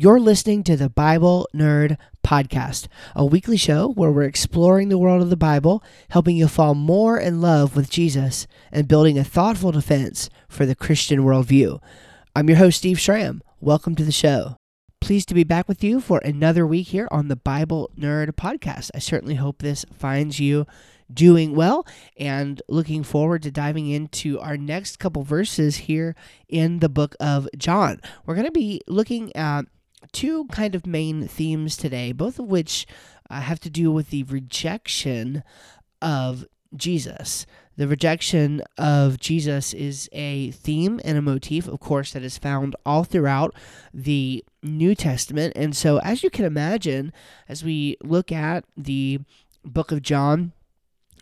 You're listening to the Bible Nerd Podcast, a weekly show where we're exploring the world of the Bible, helping you fall more in love with Jesus, and building a thoughtful defense for the Christian worldview. I'm your host, Steve Schramm. Welcome to the show. Pleased to be back with you for another week here on the Bible Nerd Podcast. I certainly hope this finds you doing well and looking forward to diving into our next couple verses here in the book of John. We're going to be looking at two kind of main themes today, both of which uh, have to do with the rejection of Jesus. The rejection of Jesus is a theme and a motif, of course, that is found all throughout the New Testament. And so, as you can imagine, as we look at the book of John,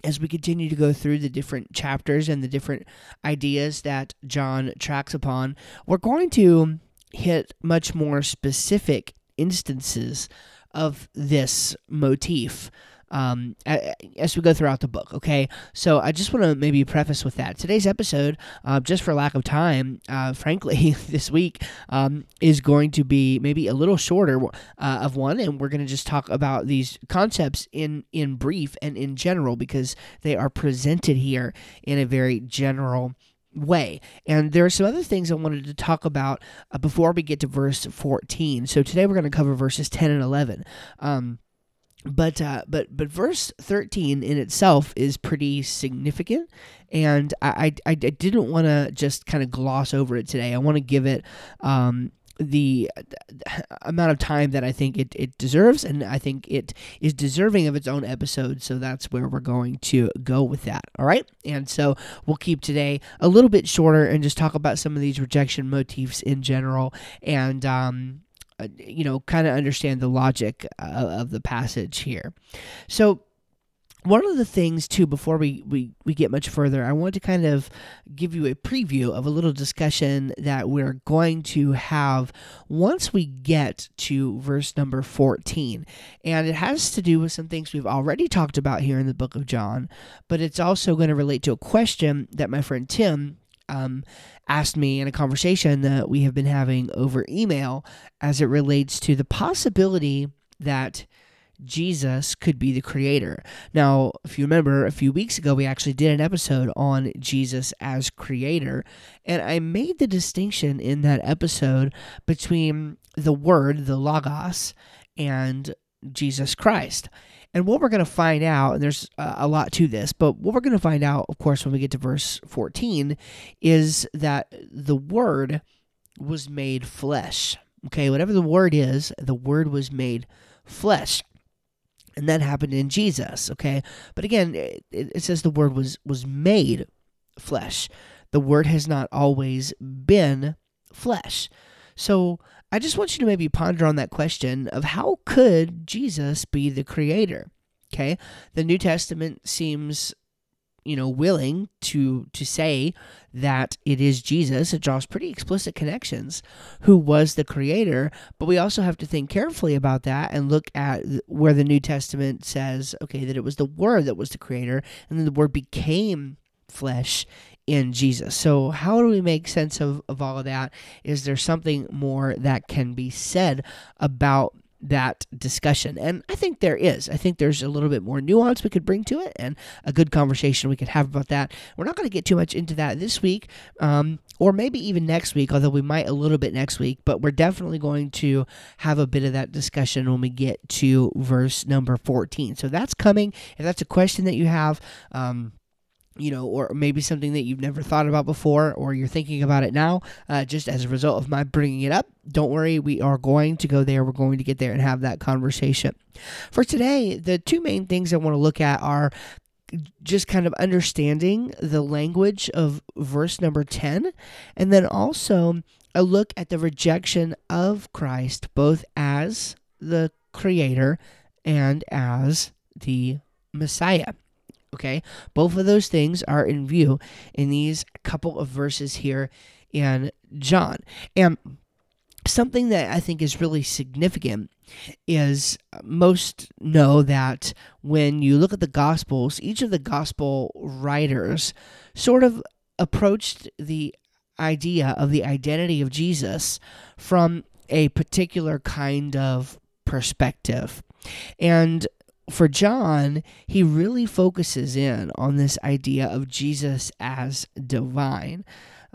as we continue to go through the different chapters and the different ideas that John tracks upon, we're going to hit much more specific instances of this motif um, as we go throughout the book. Okay, so I just want to maybe preface with that. Today's episode, uh, just for lack of time, uh, frankly, this week um, is going to be maybe a little shorter uh, of one, and we're going to just talk about these concepts in in brief and in general because they are presented here in a very general way. And there are some other things I wanted to talk about uh, before we get to verse 14. So today we're going to cover verses 10 and 11. Um, but uh, but but verse 13 in itself is pretty significant and i i, I didn't want to just kind of gloss over it today i want to give it um, the amount of time that I think it, it deserves, and I think it is deserving of its own episode. So that's where we're going to go with that. All right. And so we'll keep today a little bit shorter and just talk about some of these rejection motifs in general and, um, uh, you know, kind of understand the logic uh, of the passage here. So, one of the things too before we, we, we get much further i want to kind of give you a preview of a little discussion that we're going to have once we get to verse number 14 and it has to do with some things we've already talked about here in the book of john but it's also going to relate to a question that my friend tim um, asked me in a conversation that we have been having over email as it relates to the possibility that Jesus could be the creator. Now, if you remember, a few weeks ago, we actually did an episode on Jesus as creator, and I made the distinction in that episode between the Word, the Logos, and Jesus Christ. And what we're going to find out, and there's uh, a lot to this, but what we're going to find out, of course, when we get to verse 14, is that the Word was made flesh. Okay, whatever the Word is, the Word was made flesh and that happened in Jesus. Okay, but again, it, it says the Word was was made flesh. The Word has not always been flesh. So I just want you to maybe ponder on that question of how could Jesus be the creator? Okay, the New Testament seems you know willing to to say that it is Jesus it draws pretty explicit connections who was the creator but we also have to think carefully about that and look at where the New Testament says okay that it was the word that was the creator and then the word became flesh in Jesus. So, how do we make sense of, of all of that? Is there something more that can be said about that discussion. And I think there is. I think there's a little bit more nuance we could bring to it and a good conversation we could have about that. We're not going to get too much into that this week um, or maybe even next week, although we might a little bit next week, but we're definitely going to have a bit of that discussion when we get to verse number 14. So that's coming. If that's a question that you have, um, you know, or maybe something that you've never thought about before, or you're thinking about it now, uh, just as a result of my bringing it up. Don't worry, we are going to go there. We're going to get there and have that conversation. For today, the two main things I want to look at are just kind of understanding the language of verse number 10, and then also a look at the rejection of Christ, both as the Creator and as the Messiah. Okay, both of those things are in view in these couple of verses here in John. And something that I think is really significant is uh, most know that when you look at the Gospels, each of the Gospel writers sort of approached the idea of the identity of Jesus from a particular kind of perspective. And for John, he really focuses in on this idea of Jesus as divine,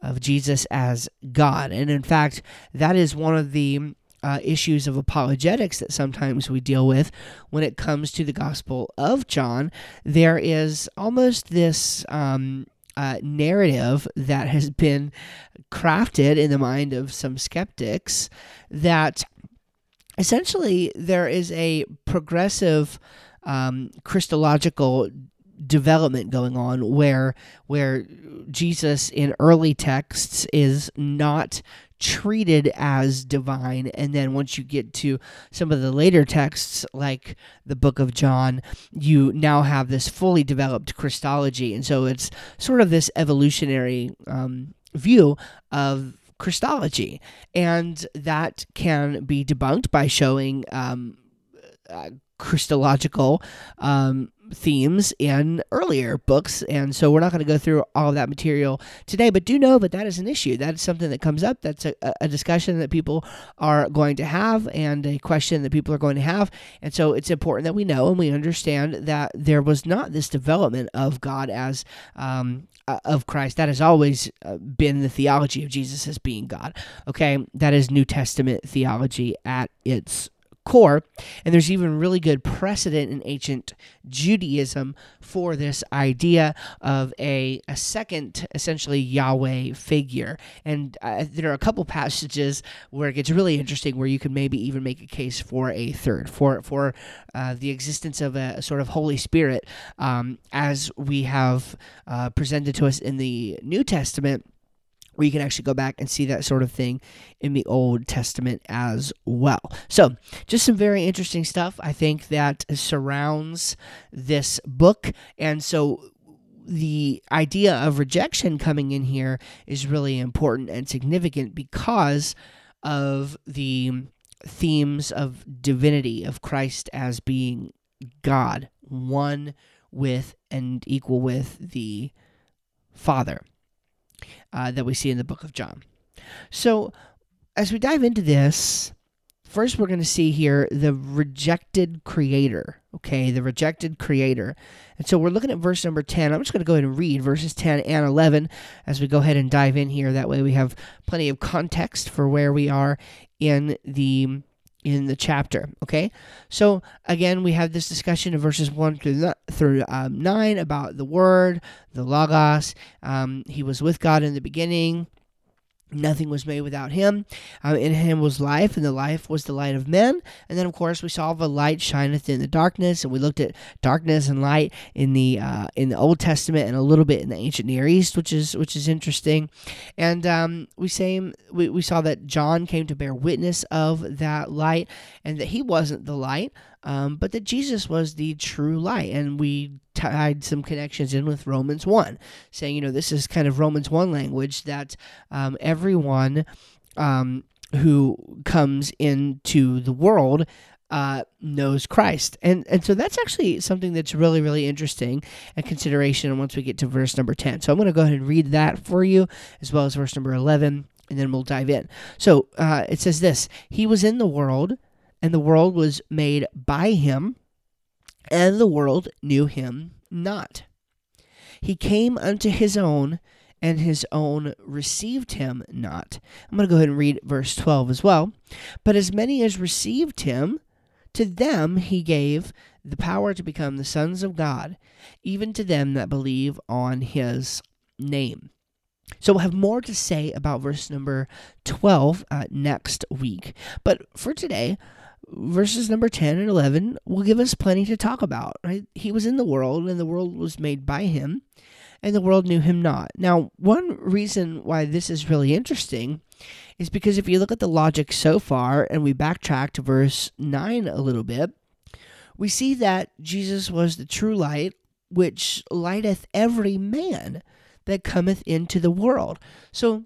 of Jesus as God. And in fact, that is one of the uh, issues of apologetics that sometimes we deal with when it comes to the Gospel of John. There is almost this. Um, uh, narrative that has been crafted in the mind of some skeptics that essentially there is a progressive um, Christological development going on where where Jesus in early texts is not treated as divine. And then once you get to some of the later texts like the book of John you now have this fully developed Christology. And so it's sort of this evolutionary um, view of Christology. And that can be debunked by showing um, uh, Christological um, themes in earlier books. And so we're not going to go through all that material today, but do know that that is an issue. That is something that comes up. That's a, a discussion that people are going to have and a question that people are going to have. And so it's important that we know and we understand that there was not this development of God as um, uh, of Christ. That has always uh, been the theology of Jesus as being God. Okay, that is New Testament theology at its core. And there's even really good precedent in ancient Judaism for this idea of a, a second, essentially Yahweh figure. And uh, there are a couple passages where it gets really interesting, where you can maybe even make a case for a third, for for uh, the existence of a, a, sort of Holy Spirit, um, as we have uh, presented to us in the New Testament where you can actually go back and see that sort of thing in the Old Testament as well. So, just some very interesting stuff I think that surrounds this book. And so, the idea of rejection coming in here is really important and significant because of the themes of divinity, of Christ as being God, one with and equal with the Father uh, that we see in the book of John. So, as we dive into this, first we're going to see here the rejected creator. Okay, the rejected creator. And so we're looking at verse number 10. I'm just going to go ahead and read verses 10 and 11 as we go ahead and dive in here. That way we have plenty of context for where we are in the in the chapter. Okay, so again, we have this discussion of verses one through through um, nine about the Word, the Logos. Um, he was with God in the beginning. Nothing was made without him. Uh, in him was life, and the life was the light of men. And then, of course, we saw the light shineth in the darkness, and we looked at darkness and light in the uh, in the Old Testament and a little bit in the ancient Near East, which is which is interesting. And um, we same we, we saw that John came to bear witness of that light, and that he wasn't the light um, but that Jesus was the true light. And we tied some connections in with Romans 1, saying, you know, this is kind of Romans 1 language that um, everyone um, who comes into the world uh, knows Christ. And and so that's actually something that's really, really interesting and consideration once we get to verse number 10. So I'm going to go ahead and read that for you, as well as verse number 11, and then we'll dive in. So uh, it says this He was in the world and the world was made by him, and the world knew him not. He came unto his own, and his own received him not. I'm going to go ahead and read verse 12 as well. But as many as received him, to them he gave the power to become the sons of God, even to them that believe on his name. So we'll have more to say about verse number 12 uh, next week. But for today, verses number 10 and 11 will give us plenty to talk about. Right? He was in the world, and the world was made by him, and the world knew him not. Now, one reason why this is really interesting is because if you look at the logic so far, and we backtrack to verse 9 a little bit, we see that Jesus was the true light, which lighteth every man that cometh into the world. So,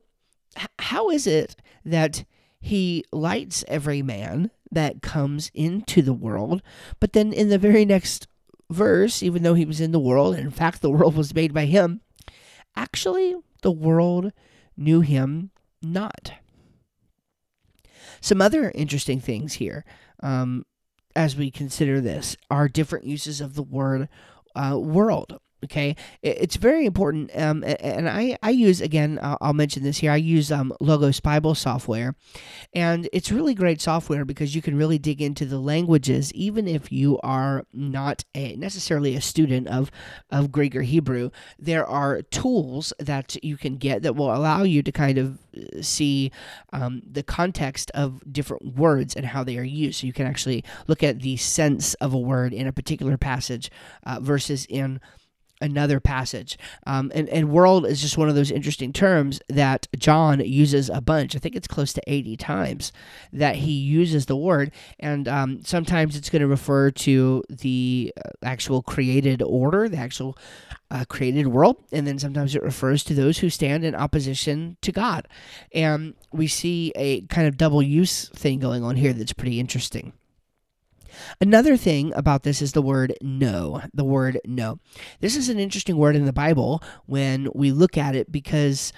how is it that he lights every man that comes into the world. But then in the very next verse, even though he was in the world, and in fact the world was made by him, actually the world knew him not. Some other interesting things here um, as we consider this are different uses of the word uh, world. Okay, it's very important, um, and I, I use again. I'll, mention this here. I use um, Logos Bible software, and it's really great software because you can really dig into the languages, even if you are not a, necessarily a student of of Greek or Hebrew. There are tools that you can get that will allow you to kind of uh, see um, the context of different words and how they are used. So you can actually look at the sense of a word in a particular passage uh, versus in another passage. Um, and, and world is just one of those interesting terms that John uses a bunch. I think it's close to 80 times that he uses the word. And um, sometimes it's going to refer to the uh, actual created order, the actual uh, created world. And then sometimes it refers to those who stand in opposition to God. And we see a kind of double use thing going on here that's pretty interesting. Another thing about this is the word know. The word know. This is an interesting word in the Bible when we look at it because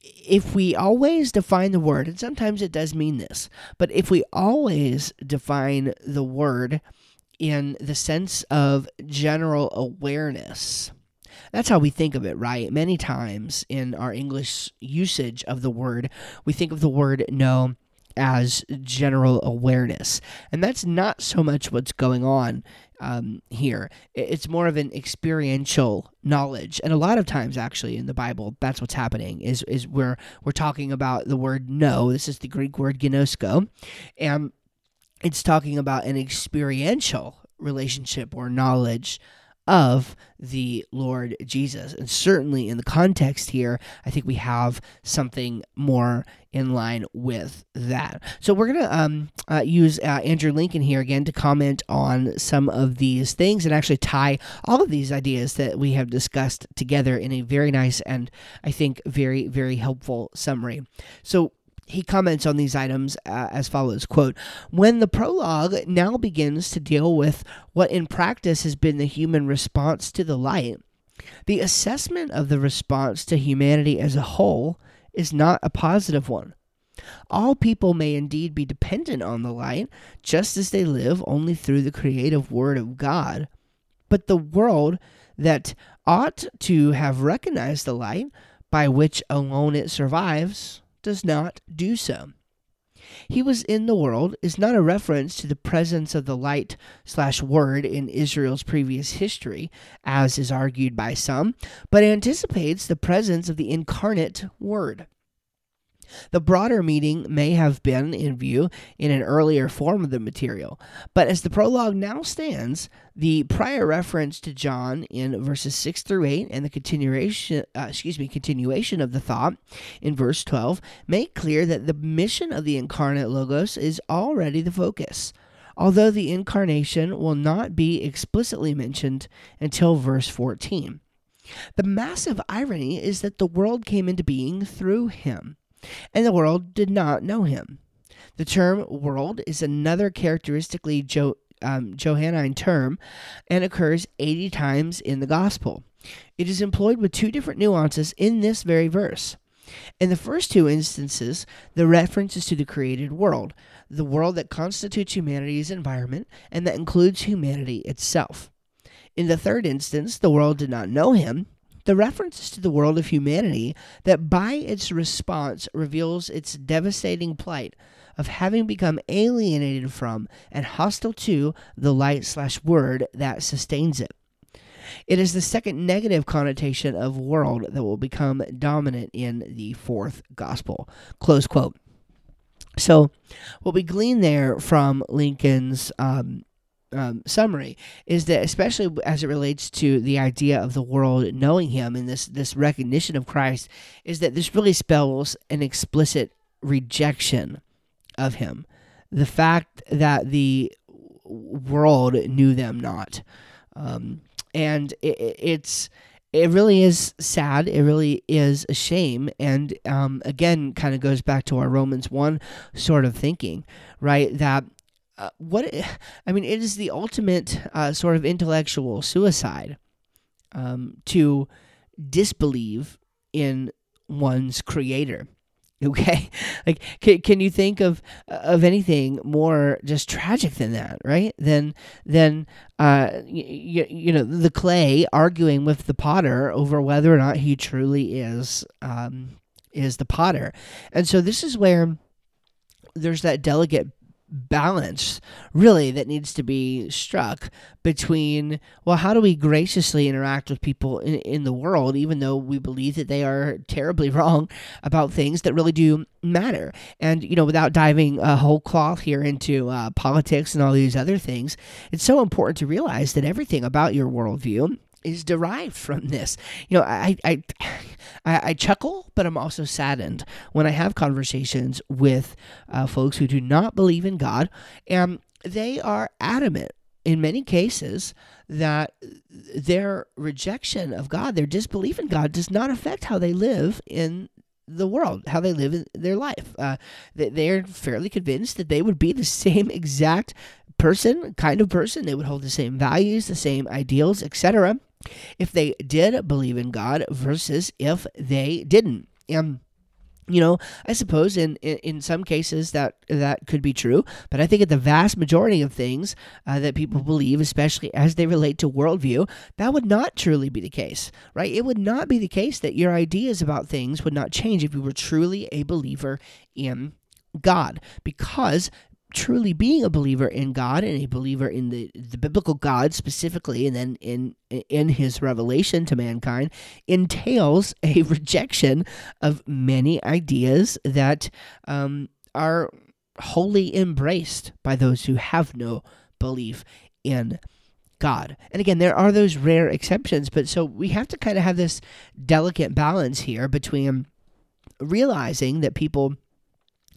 if we always define the word, and sometimes it does mean this, but if we always define the word in the sense of general awareness, that's how we think of it, right? Many times in our English usage of the word, we think of the word know as general awareness. And that's not so much what's going on um, here. It's more of an experiential knowledge. And a lot of times, actually, in the Bible, that's what's happening, is, is where we're talking about the word "know." This is the Greek word ginosko. And it's talking about an experiential relationship or knowledge of the Lord Jesus. And certainly in the context here, I think we have something more in line with that. So we're going to um, uh, use uh, Andrew Lincoln here again to comment on some of these things and actually tie all of these ideas that we have discussed together in a very nice and I think very, very helpful summary. So he comments on these items uh, as follows quote when the prologue now begins to deal with what in practice has been the human response to the light the assessment of the response to humanity as a whole is not a positive one. All people may indeed be dependent on the light just as they live only through the creative word of god. But the world that ought to have recognized the light by which alone it survives does not do so. He was in the world is not a reference to the presence of the light slash word in Israel's previous history, as is argued by some, but anticipates the presence of the incarnate word. The broader meaning may have been in view in an earlier form of the material, but as the prologue now stands, the prior reference to John in verses 6 through 8 and the continuation uh, excuse me continuation of the thought in verse 12 make clear that the mission of the incarnate logos is already the focus. Although the incarnation will not be explicitly mentioned until verse 14. The massive irony is that the world came into being through him and the world did not know him. The term world is another characteristically jo- um, Johannine term and occurs 80 times in the Gospel. It is employed with two different nuances in this very verse. In the first two instances, the reference is to the created world, the world that constitutes humanity's environment and that includes humanity itself. In the third instance, the world did not know him, the reference to the world of humanity that by its response reveals its devastating plight of having become alienated from and hostile to the light slash word that sustains it. It is the second negative connotation of world that will become dominant in the fourth gospel. Close quote. So, what we glean there from Lincoln's um, um, summary is that especially as it relates to the idea of the world knowing him and this this recognition of Christ is that this really spells an explicit rejection of him the fact that the world knew them not um, and it, it's it really is sad. It really is a shame. And um, again, kind of goes back to our Romans 1 sort of thinking, right? That uh, what I mean, it is the ultimate uh, sort of intellectual suicide um, to disbelieve in one's creator Okay, like can, can you think of of anything more just tragic than that, right? Than than uh you, you know the clay arguing with the potter over whether or not he truly is um is the potter, and so this is where there's that delicate balance really that needs to be struck between well how do we graciously interact with people in, in the world even though we believe that they are terribly wrong about things that really do matter? And you know without diving a whole cloth here into uh, politics and all these other things it's so important to realize that everything about your worldview is derived from this. You know, I, I, I, I chuckle, but I'm also saddened when I have conversations with uh, folks who do not believe in God, and they are adamant in many cases that their rejection of God, their disbelief in God, does not affect how they live in the world, how they live their life. Uh, they're fairly convinced that they would be the same exact person, kind of person. They would hold the same values, the same ideals, etc if they did believe in God versus if they didn't. And you know, I suppose in, in, in some cases that that could be true, but I think at the vast majority of things uh, that people believe, especially as they relate to worldview, that would not truly be the case, right? It would not be the case that your ideas about things would not change if you were truly a believer in God, because truly being a believer in God and a believer in the, the biblical God specifically, and then in in His revelation to mankind, entails a rejection of many ideas that um, are wholly embraced by those who have no belief in God. And again, there are those rare exceptions, but so we have to kind of have this delicate balance here between realizing that people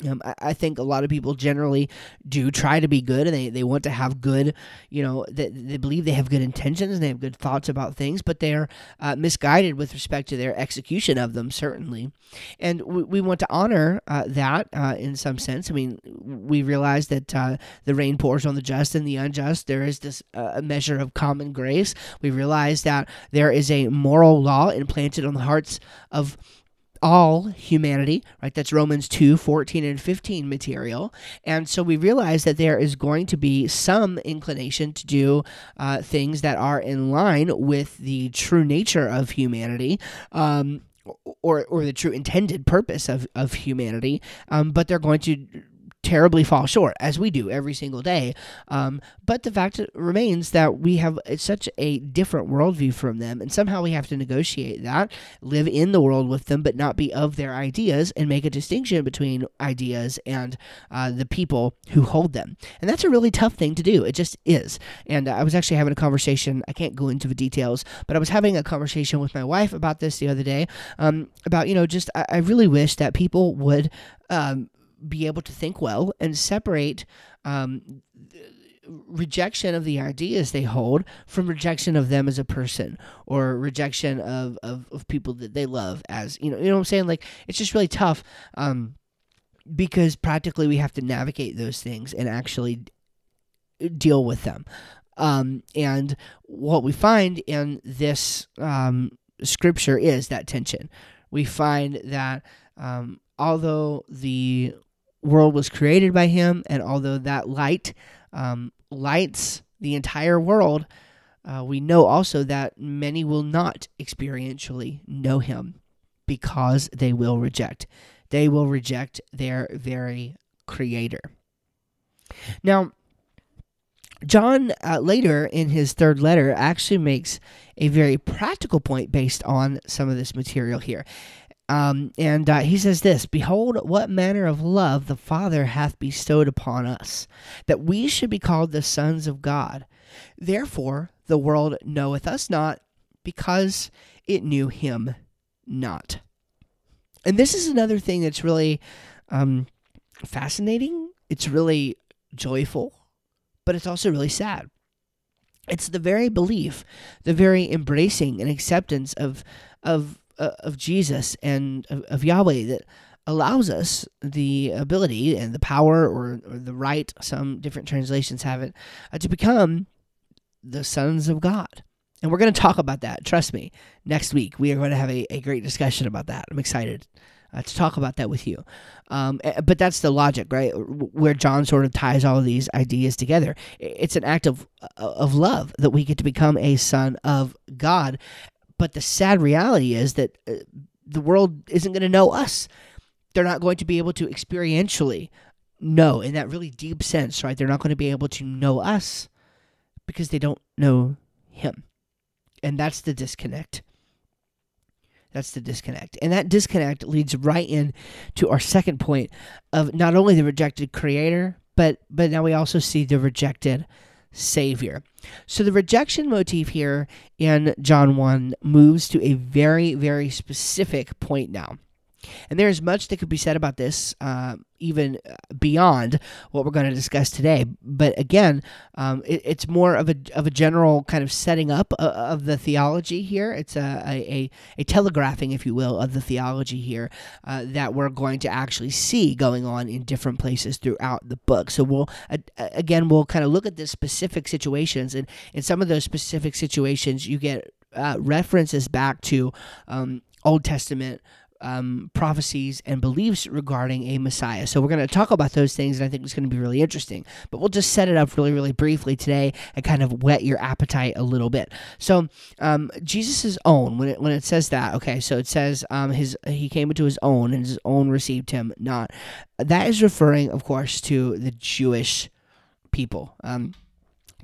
um, I, I, think a lot of people generally do try to be good and they, they want to have good, you know, they, they believe they have good intentions and they have good thoughts about things, but they're uh, misguided with respect to their execution of them, certainly. And we, we want to honor uh, that uh, in some sense. I mean, we realize that uh, the rain pours on the just and the unjust. There is this uh, measure of common grace. We realize that there is a moral law implanted on the hearts of all humanity, right? That's Romans 2 14 and 15 material. And so we realize that there is going to be some inclination to do uh, things that are in line with the true nature of humanity. Um, or, or the true intended purpose of, of humanity, um, but they're going to terribly fall short, as we do every single day. Um, but the fact remains that we have such a different worldview from them, and somehow we have to negotiate that, live in the world with them, but not be of their ideas, and make a distinction between ideas and uh, the people who hold them. And that's a really tough thing to do. It just is. And uh, I was actually having a conversation, I can't go into the details, but I was having a conversation with my wife about this the other day um, about, you know, just I, I really wish that people would um, be able to think well and separate um, rejection of the ideas they hold from rejection of them as a person or rejection of, of, of people that they love as you know you know what I'm saying? Like it's just really tough um, because practically we have to navigate those things and actually deal with them. Um, and what we find in this um, scripture is that tension. We find that um, although the world was created by him, and although that light um, lights the entire world, uh, we know also that many will not experientially know him because they will reject. They will reject their very creator. Now, John uh, later in his third letter actually makes a very practical point based on some of this material here. Um, and uh, he says this Behold, what manner of love the Father hath bestowed upon us, that we should be called the sons of God. Therefore, the world knoweth us not, because it knew him not. And this is another thing that's really um, fascinating. It's really joyful, but it's also really sad. It's the very belief, the very embracing and acceptance of of of Jesus and of, of, Yahweh that allows us the ability and the power or, or the right, some different translations have it, uh, to become the sons of God. And we're going to talk about that. Trust me. Next week, we are going to have a, a great discussion about that. I'm excited uh, to talk about that with you. Um, but that's the logic, right? Where John sort of ties all of these ideas together. It's an act of uh, of love that we get to become a son of God. But the sad reality is that uh, the world isn't going to know us. They're not going to be able to experientially know in that really deep sense, right? They're not going to be able to know us because they don't know Him. And that's the disconnect. That's the disconnect. And that disconnect leads right in to our second point of not only the rejected creator, but but now we also see the rejected savior. So the rejection motif here in John 1 moves to a very very specific point now. And there is much that could be said about this, uh, even uh, beyond what we're going to discuss today. But again, um, it, it's more of a, of a general kind of setting up of, uh, of the theology here. It's a, a, a, telegraphing, if you will, of the theology here uh, that we're going to actually see going on in different places throughout the book. So we'll, uh, again, we'll kind of look at the specific situations. And in some of those specific situations, you get uh, references back to um, Old Testament um, prophecies and beliefs regarding a Messiah. So we're going to talk about those things, and I think it's going to be really interesting. But we'll just set it up really, really briefly today and kind of whet your appetite a little bit. So um, Jesus' own, when it when it says that, okay, so it says um, his he came into his own, and his own received him not. That is referring, of course, to the Jewish people. Um,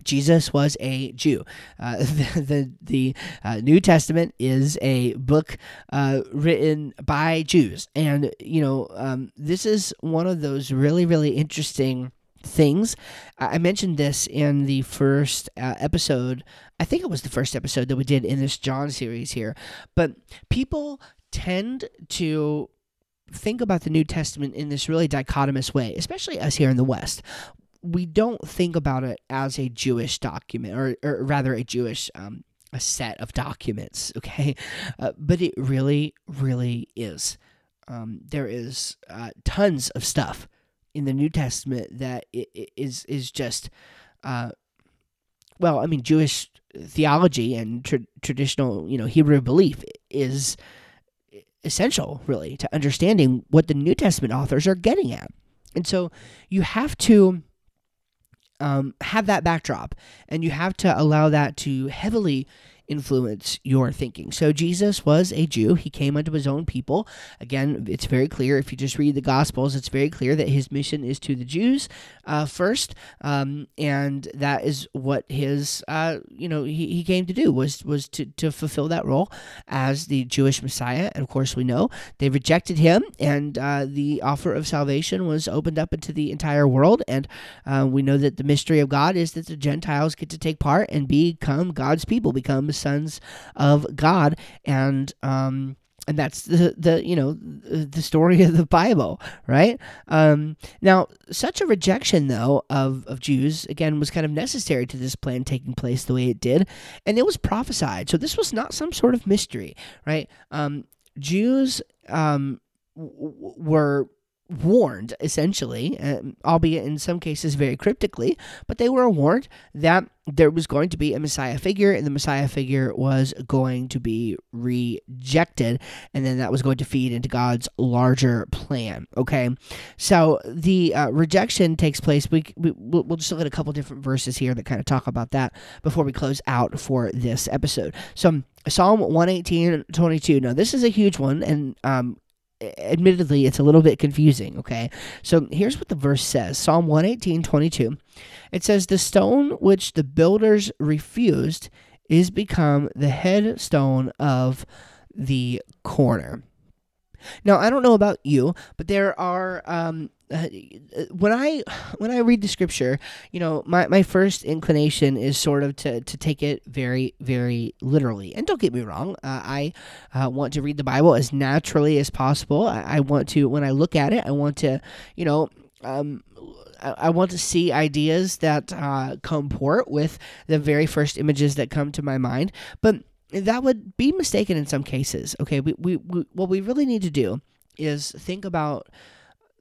Jesus was a Jew. Uh, the the, the uh, New Testament is a book uh, written by Jews, and you know um, this is one of those really really interesting things. I mentioned this in the first uh, episode. I think it was the first episode that we did in this John series here, but people tend to think about the New Testament in this really dichotomous way, especially us here in the West we don't think about it as a Jewish document, or, or rather a Jewish um, a set of documents, okay? Uh, but it really, really is. Um, there is uh, tons of stuff in the New Testament that is is just, uh, well, I mean, Jewish theology and tra- traditional, you know, Hebrew belief is essential, really, to understanding what the New Testament authors are getting at. And so you have to um, have that backdrop, and you have to allow that to heavily influence your thinking. So Jesus was a Jew. He came unto his own people. Again, it's very clear if you just read the Gospels, it's very clear that his mission is to the Jews uh, first, um, and that is what his uh, you know he, he came to do was was to to fulfill that role as the Jewish Messiah. And of course, we know they rejected him, and uh, the offer of salvation was opened up into the entire world. And uh, we know that the mystery of God is that the Gentiles get to take part and become God's people, become sons of God, and um, and that's the the you know the story of the Bible, right? Um, now, such a rejection though of of Jews again was kind of necessary to this plan taking place the way it did, and it was prophesied. So this was not some sort of mystery, right? Um, Jews um, w- were warned, essentially, uh, albeit in some cases very cryptically, but they were warned that there was going to be a Messiah figure, and the Messiah figure was going to be rejected, and then that was going to feed into God's larger plan. Okay, so the uh, rejection takes place. We, we we'll just look at a couple different verses here that kind of talk about that before we close out for this episode. So Psalm 118, 22. Now, this is a huge one, and um, admittedly, it's a little bit confusing, okay? So here's what the verse says Psalm 118, 22. It says, The stone which the builders refused is become the headstone of the corner. Now, I don't know about you, but there are um, uh, when I when I read the scripture, you know, my, my first inclination is sort of to, to take it very very literally. And don't get me wrong, uh, I uh, want to read the Bible as naturally as possible. I, I, want to when I look at it, I want to, you know. Um, I, want to see ideas that uh, comport with the very first images that come to my mind, but that would be mistaken in some cases. Okay, we, we, we what we really need to do is think about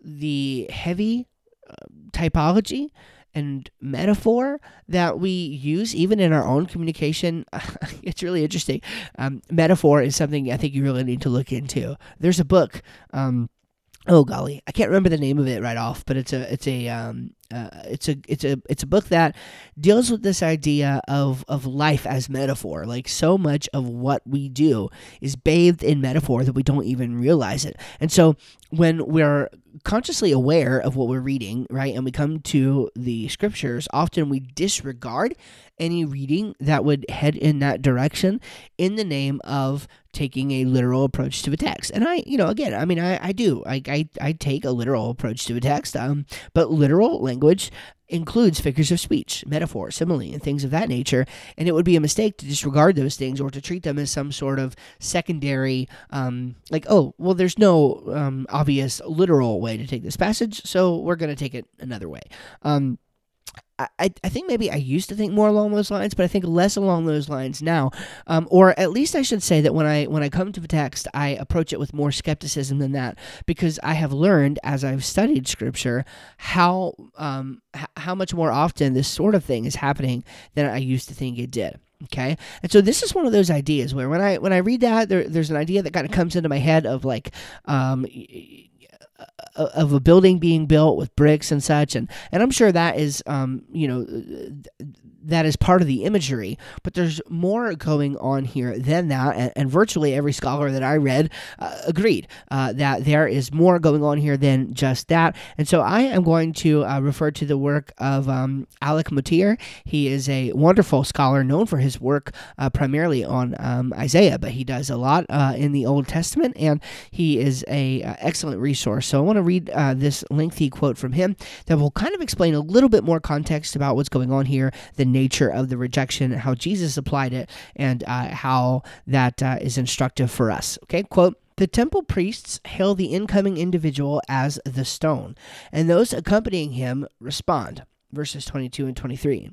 the heavy uh, typology and metaphor that we use even in our own communication. it's really interesting. Um, metaphor is something I think you really need to look into. There's a book. Um, oh golly, I can't remember the name of it right off, but it's a it's a um, uh, it's a it's a it's a book that deals with this idea of of life as metaphor. Like so much of what we do is bathed in metaphor that we don't even realize it. And so when we're consciously aware of what we're reading, right, and we come to the scriptures, often we disregard any reading that would head in that direction in the name of taking a literal approach to a text. And I, you know, again, I mean, I, I do. I, I, I take a literal approach to a text, um, but literal language includes figures of speech, metaphor, simile, and things of that nature. And it would be a mistake to disregard those things or to treat them as some sort of secondary, um, like, oh, well, there's no um, obvious literal way to take this passage, so we're going to take it another way. Um, I, I think maybe I used to think more along those lines, but I think less along those lines now. Um, or at least I should say that when I when I come to the text, I approach it with more skepticism than that because I have learned as I've studied Scripture how um, h- how much more often this sort of thing is happening than I used to think it did. Okay, and so this is one of those ideas where when I when I read that, there, there's an idea that kind of comes into my head of like. Um, of a building being built with bricks and such and and I'm sure that is um you know that is part of the imagery, but there's more going on here than that. And, and virtually every scholar that I read uh, agreed uh, that there is more going on here than just that. And so I am going to uh, refer to the work of um, Alec Motyer. He is a wonderful scholar known for his work uh, primarily on um, Isaiah, but he does a lot uh, in the Old Testament, and he is a uh, excellent resource. So want to read this lengthy quote from him that will kind of explain a little bit more context about what's going on here the nature of the rejection, how Jesus applied it, and uh, how that uh, is instructive for us. Okay, quote. The temple priests hail the incoming individual as the stone, and those accompanying him respond verses 22 and 23.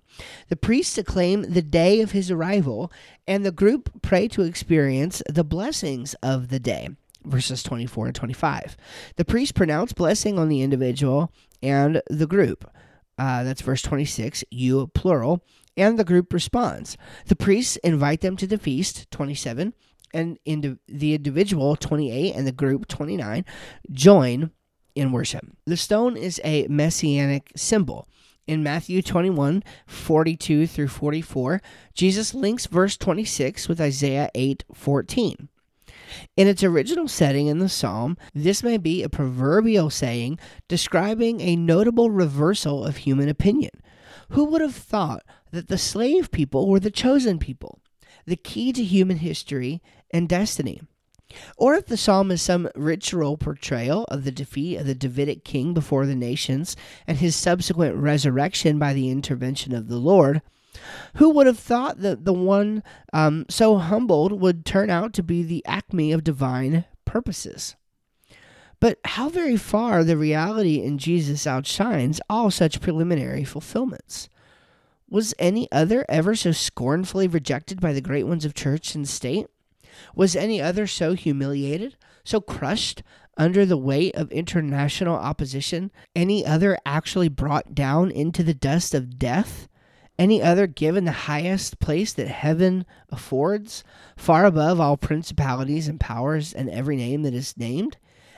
The priests acclaim the day of his arrival, and the group pray to experience the blessings of the day. Verses 24 and 25. The priests pronounce blessing on the individual and the group. Uh, that's verse 26, you plural, and the group responds. The priests invite them to the feast, 27, and indi- the individual, 28, and the group, 29, join in worship. The stone is a messianic symbol. In Matthew 21, 42 through 44, Jesus links verse 26 with Isaiah 8, 14. In its original setting in the psalm, this may be a proverbial saying describing a notable reversal of human opinion. Who would have thought that the slave people were the chosen people, the key to human history and destiny? Or if the psalm is some ritual portrayal of the defeat of the Davidic king before the nations and his subsequent resurrection by the intervention of the Lord, who would have thought that the one um, so humbled would turn out to be the acme of divine purposes? But how very far the reality in Jesus outshines all such preliminary fulfillments. Was any other ever so scornfully rejected by the great ones of church and state? Was any other so humiliated, so crushed under the weight of international opposition? Any other actually brought down into the dust of death? Any other given the highest place that heaven affords, far above all principalities and powers and every name that is named?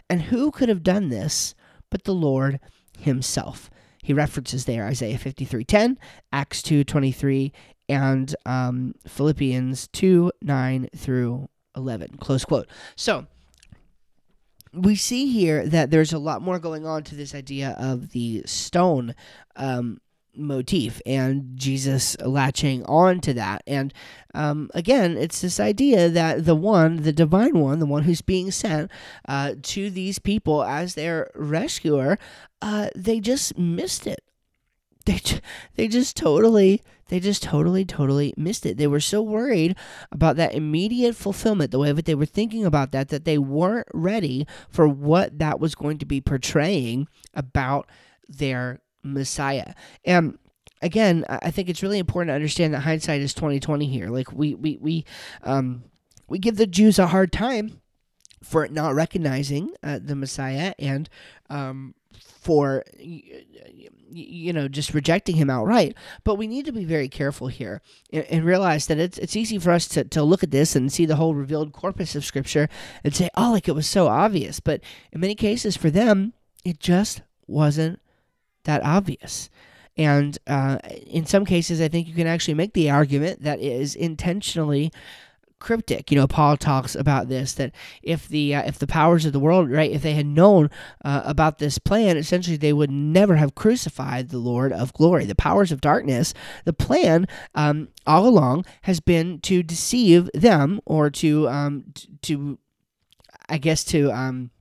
And who could have done this but the Lord himself? He references there Isaiah 53:10, Acts 2:23, and um, Philippians 2 9 through 11. Close quote. So, we see here that there's a lot more going on to this idea of the stone um, motif and Jesus latching on to that. And um, again, it's this idea that the one, the divine one, the one who's being sent uh, to these people as their rescuer, uh, they just missed it. They, they just totally, they just totally, totally missed it. They were so worried about that immediate fulfillment, the way that they were thinking about that, that they weren't ready for what that was going to be portraying about their Messiah. And again, I think it's really important to understand that hindsight is twenty twenty here. Like we we we um we give the Jews a hard time for not recognizing uh, the Messiah and um for you know just rejecting him outright but we need to be very careful here and, and, realize that it's it's easy for us to, to look at this and see the whole revealed corpus of scripture and say oh like it was so obvious but in many cases for them it just wasn't that obvious and uh, in some cases i think you can actually make the argument that is intentionally cryptic. You know, Paul talks about this that if the uh, if the powers of the world, right, if they had known uh, about this plan, essentially they would never have crucified the Lord of glory. The powers of darkness, the plan um, all along has been to deceive them or to um, to I guess to um,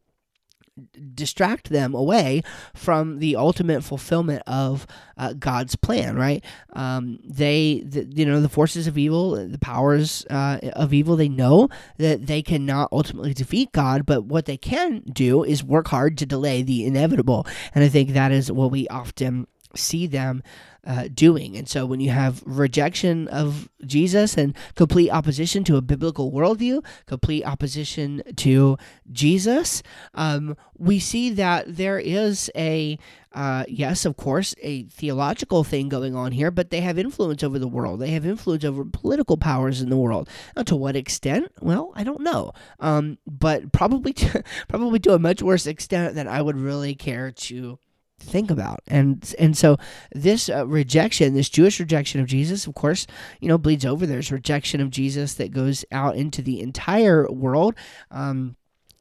distract them away from the ultimate fulfillment of uh, God's plan, right? Um, they, the, you know, the forces of evil, the powers uh, of evil, they know that they cannot ultimately defeat God, but what they can do is work hard to delay the inevitable. And I think that is what we often see them uh, doing. And so when you have rejection of Jesus and complete opposition to a biblical worldview, complete opposition to Jesus, um, we see that there is a, uh, yes, of course, a theological thing going on here, but they have influence over the world. They have influence over political powers in the world. Now, to what extent? Well, I don't know. Um, but probably to, probably to a much worse extent than I would really care to think about. And and so this uh, rejection this jewish rejection of jesus of course you know bleeds over. There's rejection of jesus that goes out into the entire world um,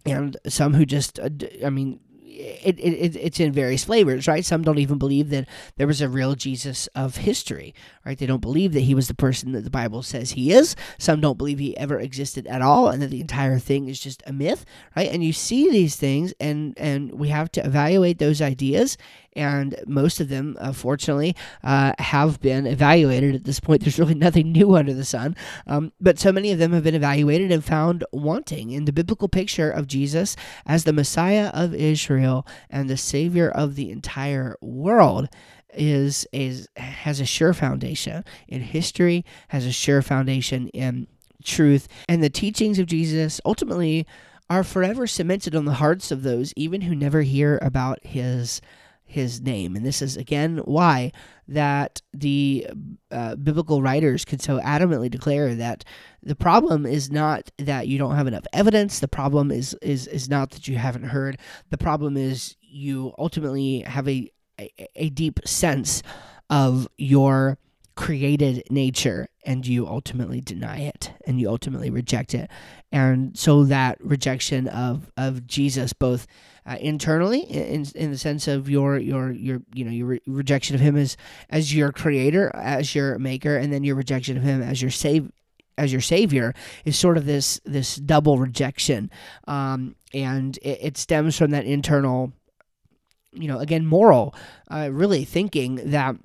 and some who just uh, i mean it, it, it's in various flavors, right? Some don't even believe that there was a real Jesus of history, right? They don't believe that he was the person that the Bible says he is. Some don't believe he ever existed at all, and that the entire thing is just a myth, right? And you see these things, and and we have to evaluate those ideas and most of them, uh, fortunately, uh, have been evaluated at this point. There's really nothing new under the sun, um, but so many of them have been evaluated and found wanting in the biblical picture of Jesus as the Messiah of Israel and the Savior of the entire world is is has a sure foundation in history has a sure foundation in truth and the teachings of Jesus ultimately are forever cemented on the hearts of those even who never hear about his his name. And this is again why that the uh, biblical writers could so adamantly declare that the problem is not that you don't have enough evidence. The problem is is is not that you haven't heard. The problem is you ultimately have a a, a deep sense of your created nature and you ultimately deny it and you ultimately reject it. And so that rejection of of Jesus both uh, internally in, in the sense of your your your you know your re- rejection of him as as your creator as your maker and then your rejection of him as your save as your savior is sort of this this double rejection. Um, and it, it stems from that internal you know again moral uh, really thinking that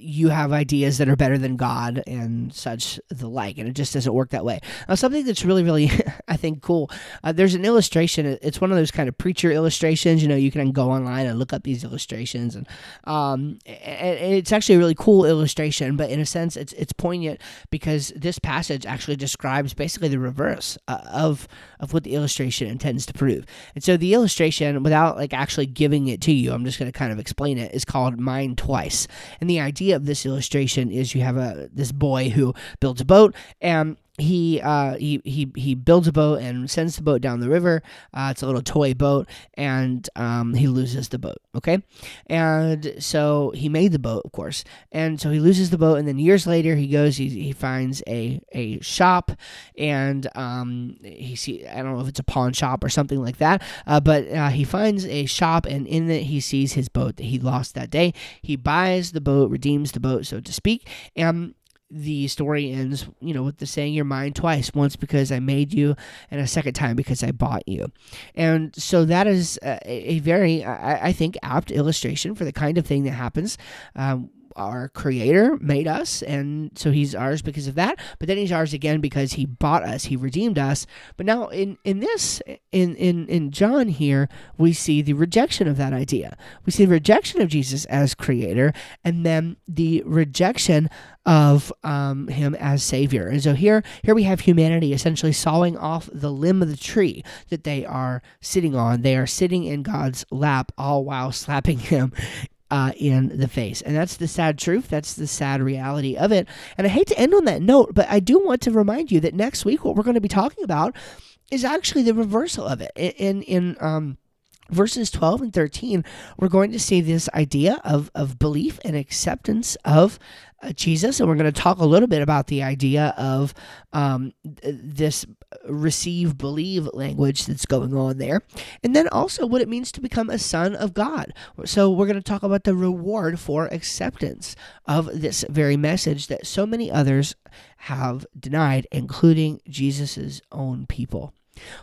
you have ideas that are better than God and such the like, and it just doesn't work that way. Now, something that's really, really, I think, cool. Uh, there's an illustration. It's one of those kind of preacher illustrations. You know, you can go online and look up these illustrations, and um, and it's actually a really cool illustration. But in a sense, it's it's poignant because this passage actually describes basically the reverse uh, of of what the illustration intends to prove. And so the illustration, without like actually giving it to you, I'm just going to kind of explain it, is called "Mind Twice," and the idea idea of this illustration is you have a this boy who builds a boat and he uh, he he he builds a boat and sends the boat down the river. Uh, it's a little toy boat, and um, he loses the boat. Okay, and so he made the boat, of course, and so he loses the boat, and then years later he goes, he, he finds a a shop, and um, he see I don't know if it's a pawn shop or something like that, uh, but uh, he finds a shop, and in it he sees his boat that he lost that day. He buys the boat, redeems the boat, so to speak, and the story ends, you know, with the saying your mind twice, once because I made you, and a second time because I bought you. And so that is a, a very, I, I, think, apt illustration for the kind of thing that happens um, our creator made us and so he's ours because of that. But then he's ours again because he bought us he redeemed us. But now in in this in in in john here we see the rejection of that idea. We see the rejection of jesus as creator and then the rejection of um, him as savior. And so here here we have humanity essentially sawing off the limb of the tree that they are sitting on. They are sitting in god's lap all while slapping him uh, in the face. And that's the sad truth. That's the sad reality of it. And I hate to end on that note, but I do want to remind you that next week, what we're going to be talking about is actually the reversal of it. In, in, um, verses 12 and 13 we're going to see this idea of, of belief and acceptance of uh, Jesus, and we're going to talk a little bit about the idea of um, this receive, believe language that's going on there, and then also what it means to become a son of God. So, we're going to talk about the reward for acceptance of this very message that so many others have denied, including Jesus' own people.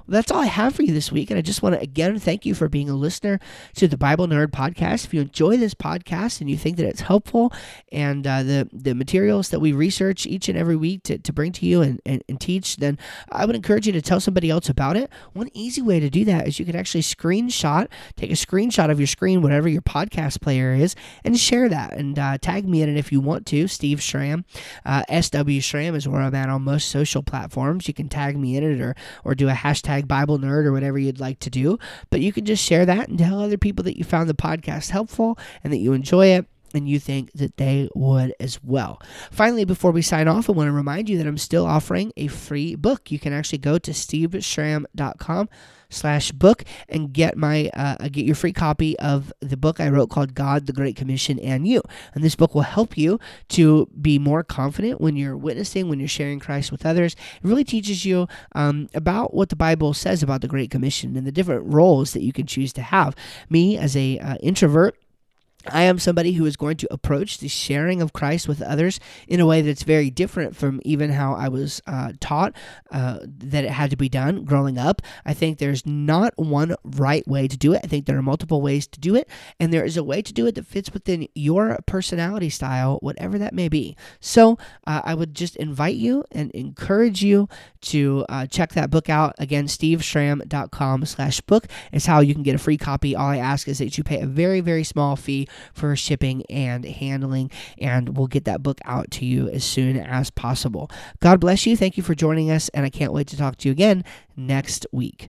Well, that's all I have for you this week. And I just want to again thank you for being a listener to the Bible Nerd podcast. If you enjoy this podcast and you think that it's helpful and uh, the, the materials that we research each and every week to, to bring to you and, and, and teach, then I would encourage you to tell somebody else about it. One easy way to do that is you can actually screenshot, take a screenshot of your screen, whatever your podcast player is, and share that and uh, tag me in it if you want to. Steve Schramm, uh, SW Schramm is where I'm at on most social platforms. You can tag me in it or, or do a hashtag Bible nerd or whatever you'd like to do. But you can just share that and tell other people that you found the podcast helpful and that you enjoy it and you think that they would as well. Finally, before we sign off, I want to remind you that I'm still offering a free book. You can actually go to steveschramm.com slash book and get my uh, get your free copy of the book I wrote called God, the Great Commission, and You. And this book will help you to be more confident when you're witnessing, when you're sharing Christ with others. It really teaches you um, about what the Bible says about the Great Commission and the different roles that you can choose to have. Me as a uh, introvert I am somebody who is going to approach the sharing of Christ with others in a way that's very different from even how I was uh, taught uh, that it had to be done growing up. I think there's not one right way to do it. I think there are multiple ways to do it, and there is a way to do it that fits within your personality style, whatever that may be. So uh, I would just invite you and encourage you to uh, check that book out. Again, steveschramm.com slash book is how you can get a free copy. All I ask is that you pay a very, very small fee for shipping and handling, and we'll get that book out to you as soon as possible. God bless you. Thank you for joining us, and I can't wait to talk to you again next week.